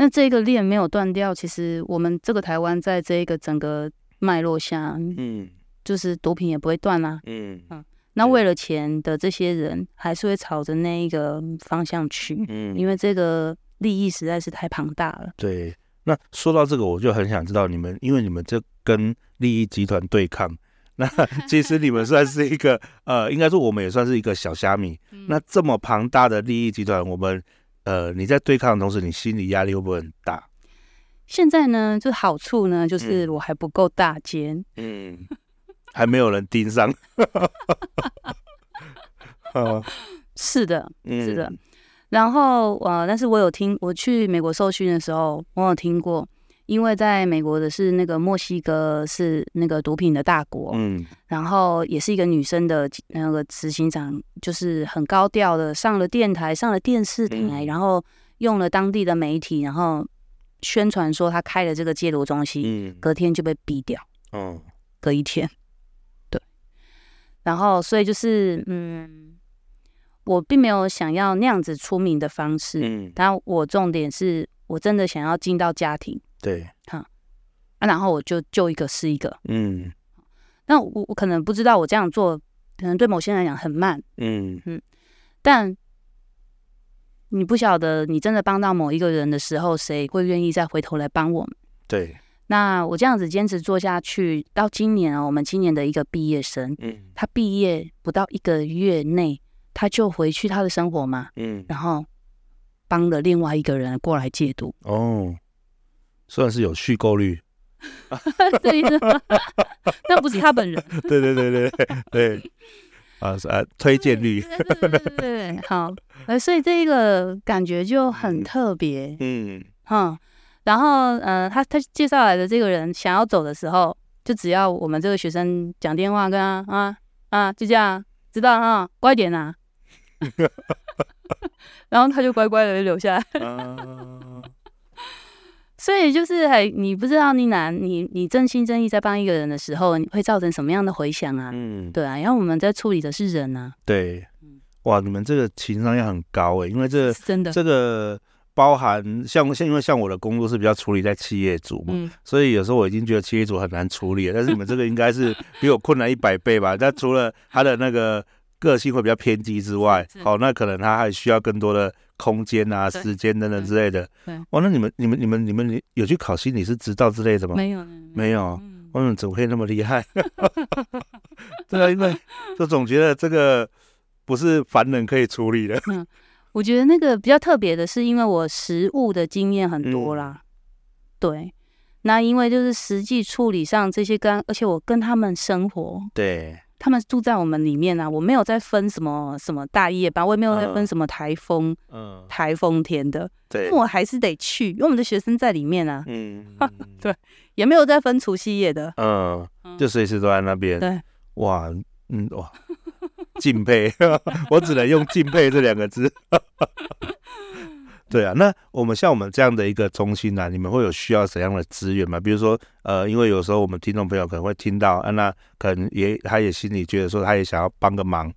那这个链没有断掉，其实我们这个台湾在这个整个脉络下，嗯，就是毒品也不会断啦，嗯嗯。那为了钱的这些人，还是会朝着那一个方向去，嗯，因为这个利益实在是太庞大了。对，那说到这个，我就很想知道你们，因为你们这跟利益集团对抗，那 其实你们算是一个，呃，应该说我们也算是一个小虾米。嗯、那这么庞大的利益集团，我们，呃，你在对抗的同时，你心理压力会不会很大？现在呢，就好处呢，就是我还不够大间，嗯。嗯还没有人盯上，是的，是的。然后呃，但是我有听，我去美国受训的时候，我有听过。因为在美国的是那个墨西哥是那个毒品的大国，嗯，然后也是一个女生的那个执行长，就是很高调的上了电台，上了电视台，嗯、然后用了当地的媒体，然后宣传说他开了这个戒毒中心，嗯，隔天就被毙掉，哦，隔一天，对，然后所以就是嗯，我并没有想要那样子出名的方式，嗯，但我重点是我真的想要进到家庭。对，哈、嗯，啊，然后我就救一个是一个，嗯，那我我可能不知道我这样做，可能对某些人来讲很慢，嗯。嗯，但你不晓得你真的帮到某一个人的时候，谁会愿意再回头来帮我们？对，那我这样子坚持做下去，到今年啊，我们今年的一个毕业生，嗯，他毕业不到一个月内，他就回去他的生活嘛，嗯，然后帮了另外一个人过来戒毒，哦。算是有续购率，这意思吗？那不是他本人。对对对对对，啊啊，推荐率。对对对对对，好，呃，所以这一个感觉就很特别。嗯，哈，然后呃，他他介绍来的这个人想要走的时候，就只要我们这个学生讲电话跟他啊啊，就这样，知道啊，乖点呐。然后他就乖乖的留下来。所以就是，还，你不知道你哪，你你真心真意在帮一个人的时候，你会造成什么样的回响啊？嗯，对啊。然后我们在处理的是人啊。对，哇，你们这个情商也很高诶，因为这真的，这个包含像像，因为像我的工作是比较处理在企业组嘛，嗯、所以有时候我已经觉得企业组很难处理了。但是你们这个应该是比我困难一百倍吧？但除了他的那个个性会比较偏激之外，好，那可能他还需要更多的。空间啊，时间等等之类的。对，哇，那你们、你们、你们、你们有去考心理师执照之类的吗？没有，没有。嗯，怎么会那么厉害？对啊，因为就总觉得这个不是凡人可以处理的。嗯，我觉得那个比较特别的是，因为我实务的经验很多啦。对，那因为就是实际处理上这些跟，而且我跟他们生活。对。他们住在我们里面啊，我没有在分什么什么大夜班，我也没有在分什么台风，嗯，台风天的，对，我还是得去，因为我们的学生在里面啊，嗯，对，也没有在分除夕夜的，嗯，就随时都在那边，对，哇，嗯，哇，敬佩，我只能用敬佩这两个字。对啊，那我们像我们这样的一个中心呢、啊，你们会有需要怎样的资源吗？比如说，呃，因为有时候我们听众朋友可能会听到，啊、那可能也他也心里觉得说，他也想要帮个忙，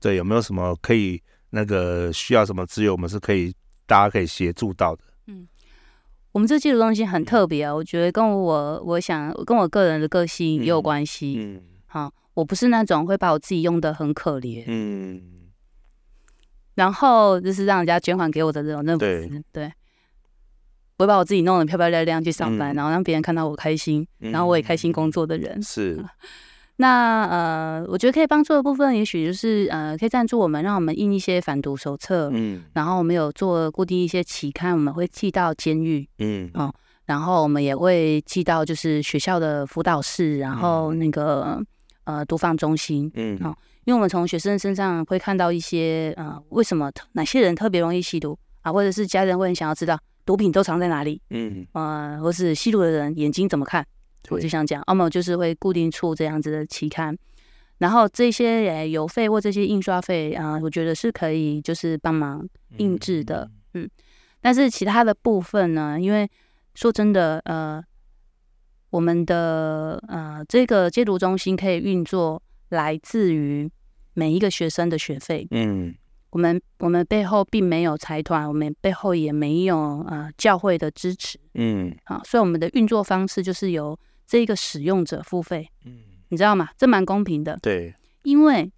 对，有没有什么可以那个需要什么资源，我们是可以大家可以协助到的。嗯，我们这戒毒中心很特别啊，我觉得跟我我想跟我个人的个性也有关系。嗯，好，我不是那种会把我自己用的很可怜。嗯。然后就是让人家捐款给我的这种认知，对，我会把我自己弄得漂漂亮亮去上班，嗯、然后让别人看到我开心，嗯、然后我也开心工作的人。是，那呃，我觉得可以帮助的部分，也许就是呃，可以赞助我们，让我们印一些反毒手册，嗯，然后我们有做固定一些期刊，我们会寄到监狱，嗯，哦，然后我们也会寄到就是学校的辅导室，然后那个、嗯、呃毒贩中心，嗯，哦。因为我们从学生身上会看到一些，呃，为什么哪些人特别容易吸毒啊？或者是家人会很想要知道毒品都藏在哪里，嗯，呃，或是吸毒的人眼睛怎么看？对我就想讲，要么就是会固定出这样子的期刊，然后这些邮费或这些印刷费啊，呃，我觉得是可以就是帮忙印制的，嗯，嗯，但是其他的部分呢，因为说真的，呃，我们的呃这个戒毒中心可以运作来自于。每一个学生的学费，嗯，我们我们背后并没有财团，我们背后也没有呃教会的支持，嗯，好，所以我们的运作方式就是由这个使用者付费，嗯，你知道吗？这蛮公平的，对，因为，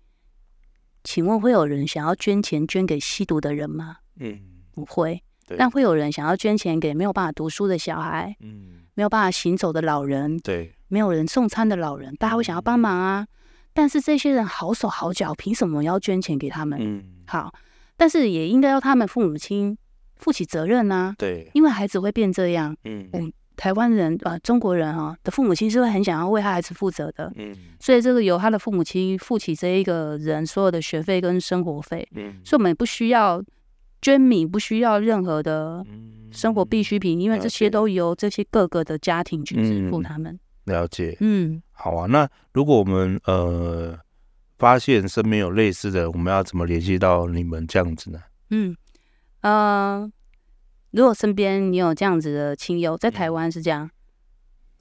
请问会有人想要捐钱捐给吸毒的人吗？嗯，不会，对但会有人想要捐钱给没有办法读书的小孩，嗯，没有办法行走的老人，对，没有人送餐的老人，大家会想要帮忙啊。但是这些人好手好脚，凭什么要捐钱给他们？嗯，好，但是也应该要他们父母亲负起责任啊。对，因为孩子会变这样。嗯嗯，台湾人啊、呃，中国人哈、啊、的父母亲是会很想要为他孩子负责的。嗯，所以这个由他的父母亲负起这一个人所有的学费跟生活费。嗯，所以我们也不需要捐米，不需要任何的生活必需品，因为这些都由这些各个的家庭去支付他们。了解，嗯，好啊。那如果我们呃发现身边有类似的，我们要怎么联系到你们这样子呢？嗯，呃，如果身边你有这样子的亲友，在台湾是这样，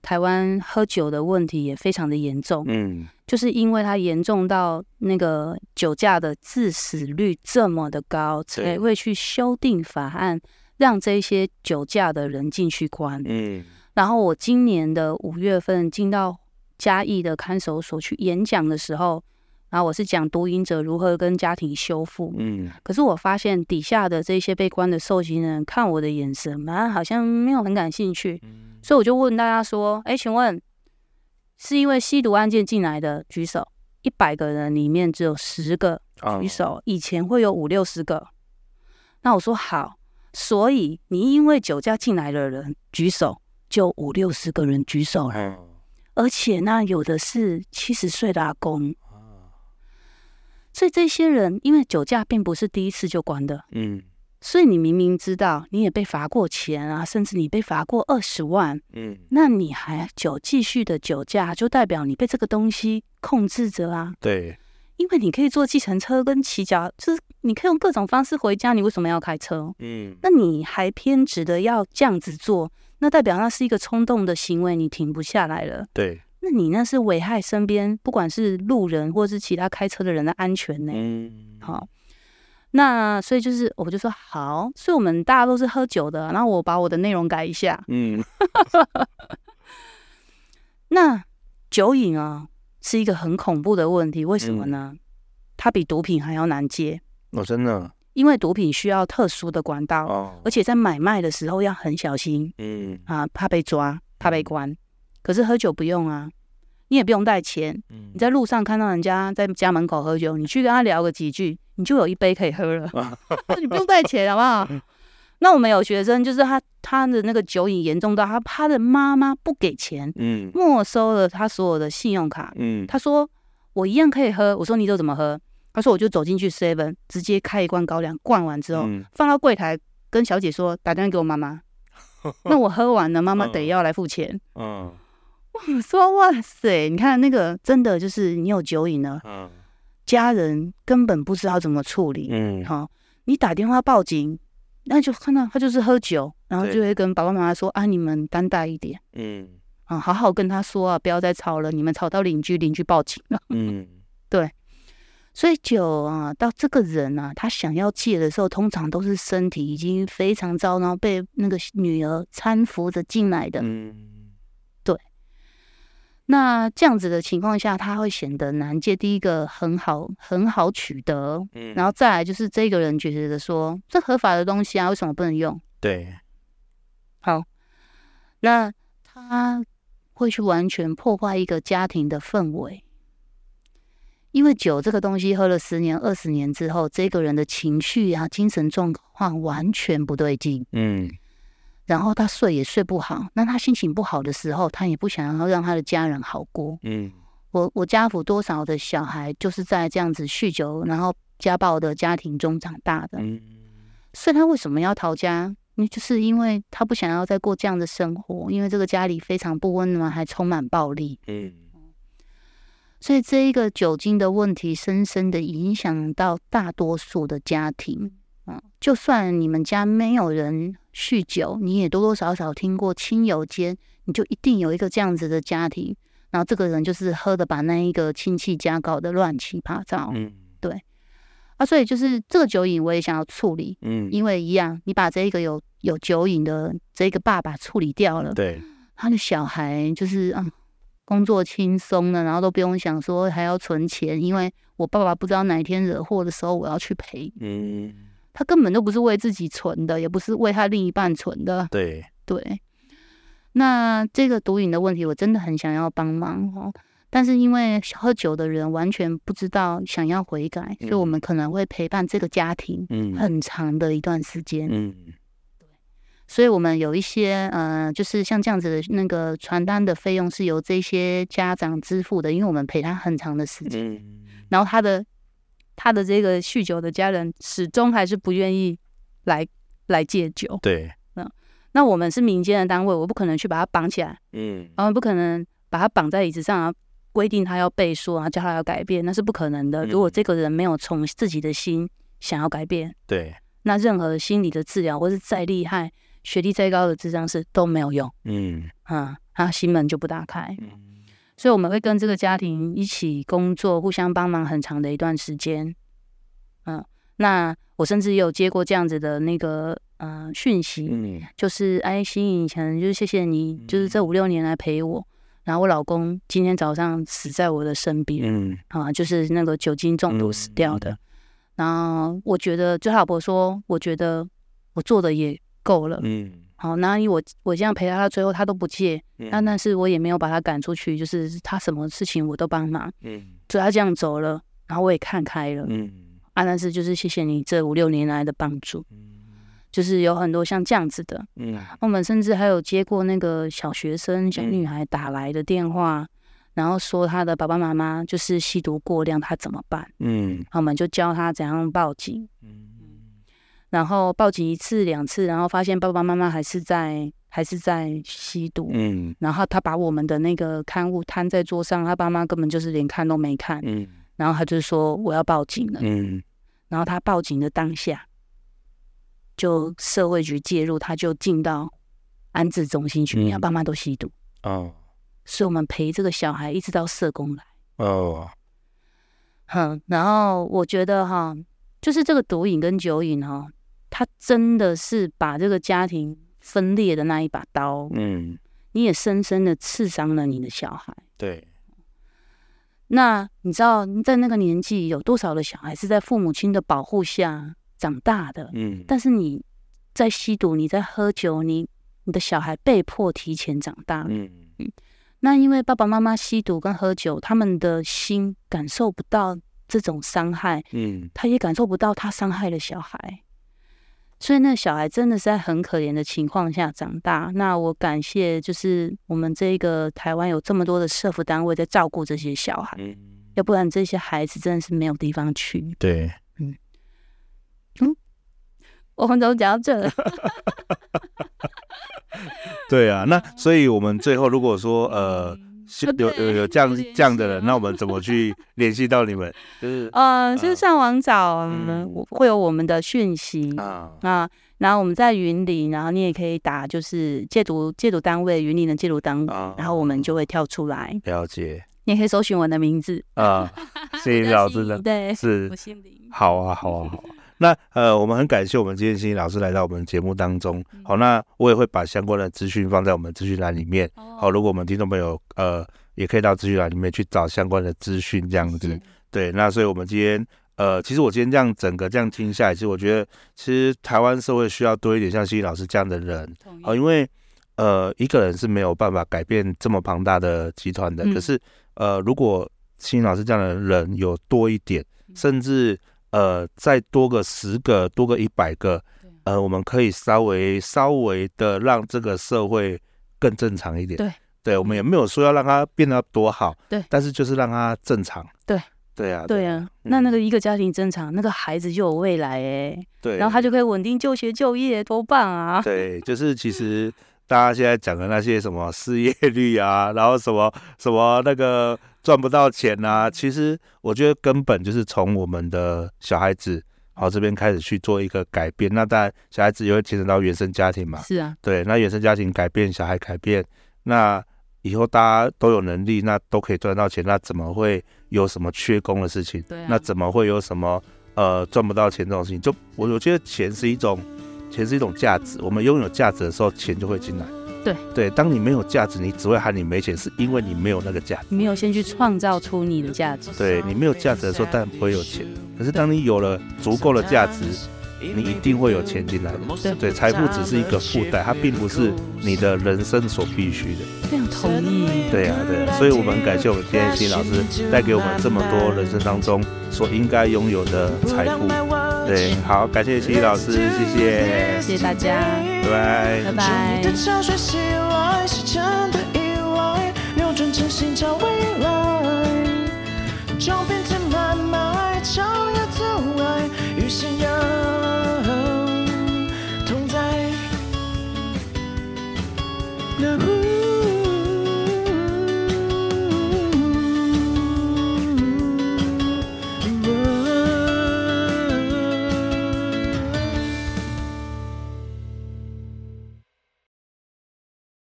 台湾喝酒的问题也非常的严重，嗯，就是因为它严重到那个酒驾的致死率这么的高，才会去修订法案，让这些酒驾的人进去关，嗯。然后我今年的五月份进到嘉义的看守所去演讲的时候，然后我是讲毒瘾者如何跟家庭修复。嗯，可是我发现底下的这些被关的受刑人看我的眼神，啊，好像没有很感兴趣。所以我就问大家说：“哎，请问是因为吸毒案件进来的举手？一百个人里面只有十个举手，以前会有五六十个。那我说好，所以你因为酒驾进来的人举手。”就五六十个人举手了，而且那有的是七十岁的阿公，所以这些人因为酒驾并不是第一次就关的，嗯，所以你明明知道你也被罚过钱啊，甚至你被罚过二十万，嗯，那你还酒继续的酒驾，就代表你被这个东西控制着啊，对，因为你可以坐计程车跟骑脚，就是你可以用各种方式回家，你为什么要开车？嗯，那你还偏执的要这样子做？那代表那是一个冲动的行为，你停不下来了。对，那你那是危害身边不管是路人或是其他开车的人的安全呢？嗯，好，那所以就是我就说好，所以我们大家都是喝酒的，然后我把我的内容改一下。嗯，那酒瘾啊是一个很恐怖的问题，为什么呢？嗯、它比毒品还要难戒。哦，真的。因为毒品需要特殊的管道，哦、而且在买卖的时候要很小心，嗯啊，怕被抓，怕被关。嗯、可是喝酒不用啊，你也不用带钱，嗯、你在路上看到人家在家门口喝酒，你去跟他聊个几句，你就有一杯可以喝了，啊、你不用带钱，好不好？那我们有学生，就是他他的那个酒瘾严重到他他的妈妈不给钱，嗯，没收了他所有的信用卡，嗯，他说我一样可以喝，我说你都怎么喝？他说：“我就走进去 Seven，直接开一罐高粱，灌完之后、嗯、放到柜台，跟小姐说打电话给我妈妈。那我喝完了，妈妈得要来付钱。嗯，我说哇塞，你看那个真的就是你有酒瘾了，嗯、家人根本不知道怎么处理。嗯，好、哦，你打电话报警，那就看到他就是喝酒，然后就会跟爸爸妈妈说啊，你们担待一点。嗯，啊，好好跟他说啊，不要再吵了，你们吵到邻居，邻居报警了。嗯，对。”所以酒啊，到这个人啊，他想要戒的时候，通常都是身体已经非常糟，然后被那个女儿搀扶着进来的。嗯，对。那这样子的情况下，他会显得难戒。第一个很好，很好取得。嗯，然后再来就是这个人觉得说，这合法的东西啊，为什么不能用？对。好，那他会去完全破坏一个家庭的氛围。因为酒这个东西喝了十年、二十年之后，这个人的情绪啊、精神状况完全不对劲。嗯，然后他睡也睡不好。那他心情不好的时候，他也不想要让他的家人好过。嗯，我我家父多少的小孩就是在这样子酗酒，然后家暴的家庭中长大的。嗯，所以他为什么要逃家？那就是因为他不想要再过这样的生活，因为这个家里非常不温暖，还充满暴力。嗯。所以这一个酒精的问题，深深的影响到大多数的家庭啊。就算你们家没有人酗酒，你也多多少少听过亲友间，你就一定有一个这样子的家庭。然后这个人就是喝的，把那一个亲戚家搞得乱七八糟。嗯，对。啊，所以就是这个酒瘾，我也想要处理。嗯，因为一样，你把这一个有有酒瘾的这个爸爸处理掉了，对，他的小孩就是啊。工作轻松了，然后都不用想说还要存钱，因为我爸爸不知道哪一天惹祸的时候我要去赔。嗯，他根本都不是为自己存的，也不是为他另一半存的。对对，那这个毒瘾的问题，我真的很想要帮忙哦，但是因为喝酒的人完全不知道想要悔改，嗯、所以我们可能会陪伴这个家庭很长的一段时间。嗯。对所以，我们有一些呃，就是像这样子的那个传单的费用是由这些家长支付的，因为我们陪他很长的时间。嗯、然后他的他的这个酗酒的家人始终还是不愿意来来戒酒。对，嗯，那我们是民间的单位，我不可能去把他绑起来，嗯，我们不可能把他绑在椅子上，然后规定他要背书，然后叫他要改变，那是不可能的。如果这个人没有从自己的心想要改变，对，那任何心理的治疗，或是再厉害、学历再高的智商师都没有用。嗯，啊，他心门就不打开。嗯。所以我们会跟这个家庭一起工作，互相帮忙很长的一段时间。嗯，那我甚至有接过这样子的那个呃讯息，嗯，就是哎，心怡，可能就是谢谢你，就是这五六年来陪我。然后我老公今天早上死在我的身边，嗯，啊，就是那个酒精中毒死掉的。然后我觉得，就他老婆说，我觉得我做的也够了，嗯。好，那以我我这样陪他，到最后他都不借，那、嗯、但是我也没有把他赶出去，就是他什么事情我都帮忙，嗯，所以他这样走了，然后我也看开了，嗯，啊，但是就是谢谢你这五六年来的帮助，嗯，就是有很多像这样子的，嗯，我们甚至还有接过那个小学生小女孩打来的电话，嗯、然后说她的爸爸妈妈就是吸毒过量，她怎么办？嗯，我们就教她怎样报警，嗯。然后报警一次两次，然后发现爸爸妈妈还是在还是在吸毒。嗯，然后他把我们的那个刊物摊在桌上，他爸妈根本就是连看都没看。嗯，然后他就说我要报警了。嗯，然后他报警的当下，就社会局介入，他就进到安置中心去，他、嗯、爸妈都吸毒。哦，所以我们陪这个小孩一直到社工来。哦，哼，然后我觉得哈，就是这个毒瘾跟酒瘾哈。他真的是把这个家庭分裂的那一把刀，嗯，你也深深的刺伤了你的小孩。对，那你知道在那个年纪有多少的小孩是在父母亲的保护下长大的？嗯，但是你在吸毒，你在喝酒，你你的小孩被迫提前长大。嗯嗯，那因为爸爸妈妈吸毒跟喝酒，他们的心感受不到这种伤害，嗯，他也感受不到他伤害了小孩。所以那小孩真的是在很可怜的情况下长大。那我感谢，就是我们这个台湾有这么多的社福单位在照顾这些小孩，嗯，要不然这些孩子真的是没有地方去。对，嗯，嗯，我们怎么讲到这了？对啊，那 所以我们最后如果说呃。有有有这样这样的人，那我们怎么去 联系到你们？就是 呃，就是上网找，嗯，会有我们的讯息啊啊。然后我们在云林，然后你也可以打，就是戒毒戒毒单位云林的戒毒单位，然后我们就会跳出来。了解。你也可以搜寻我的名字啊，谢谢老师的，对，是。我姓林。好啊，好啊，好啊。那呃，我们很感谢我们今天心怡老师来到我们节目当中。好，那我也会把相关的资讯放在我们资讯栏里面。好，如果我们听众朋友呃，也可以到资讯栏里面去找相关的资讯，这样子。对，那所以我们今天呃，其实我今天这样整个这样听下来，其实我觉得，其实台湾社会需要多一点像心怡老师这样的人。好，因为呃，一个人是没有办法改变这么庞大的集团的。可是呃，如果心怡老师这样的人有多一点，甚至。呃，再多个十个，多个一百个，呃，我们可以稍微稍微的让这个社会更正常一点。对，对，我们也没有说要让它变得多好。对，但是就是让它正常。对，对啊，对啊。那那个一个家庭正常，那个孩子就有未来哎。对，然后他就可以稳定就学就业，多棒啊！对，就是其实大家现在讲的那些什么失业率啊，然后什么 什么那个。赚不到钱呐、啊，其实我觉得根本就是从我们的小孩子好这边开始去做一个改变。那当然，小孩子也会牵扯到原生家庭嘛。是啊，对，那原生家庭改变，小孩改变，那以后大家都有能力，那都可以赚到钱，那怎么会有什么缺工的事情？对、啊，那怎么会有什么呃赚不到钱这种事情？就我我觉得钱是一种，钱是一种价值，我们拥有价值的时候，钱就会进来。对对，当你没有价值，你只会喊你没钱，是因为你没有那个价值，你没有先去创造出你的价值。对，你没有价值的时候，当然不会有钱。可是当你有了足够的价值，你一定会有钱进来的。对对，财富只是一个附带，它并不是你的人生所必须的。非常同意。对啊，对啊，所以我们很感谢我们今天心怡老师带给我们这么多人生当中所应该拥有的财富。对，好，感谢心怡老师，谢谢，谢谢大家，拜拜，拜拜。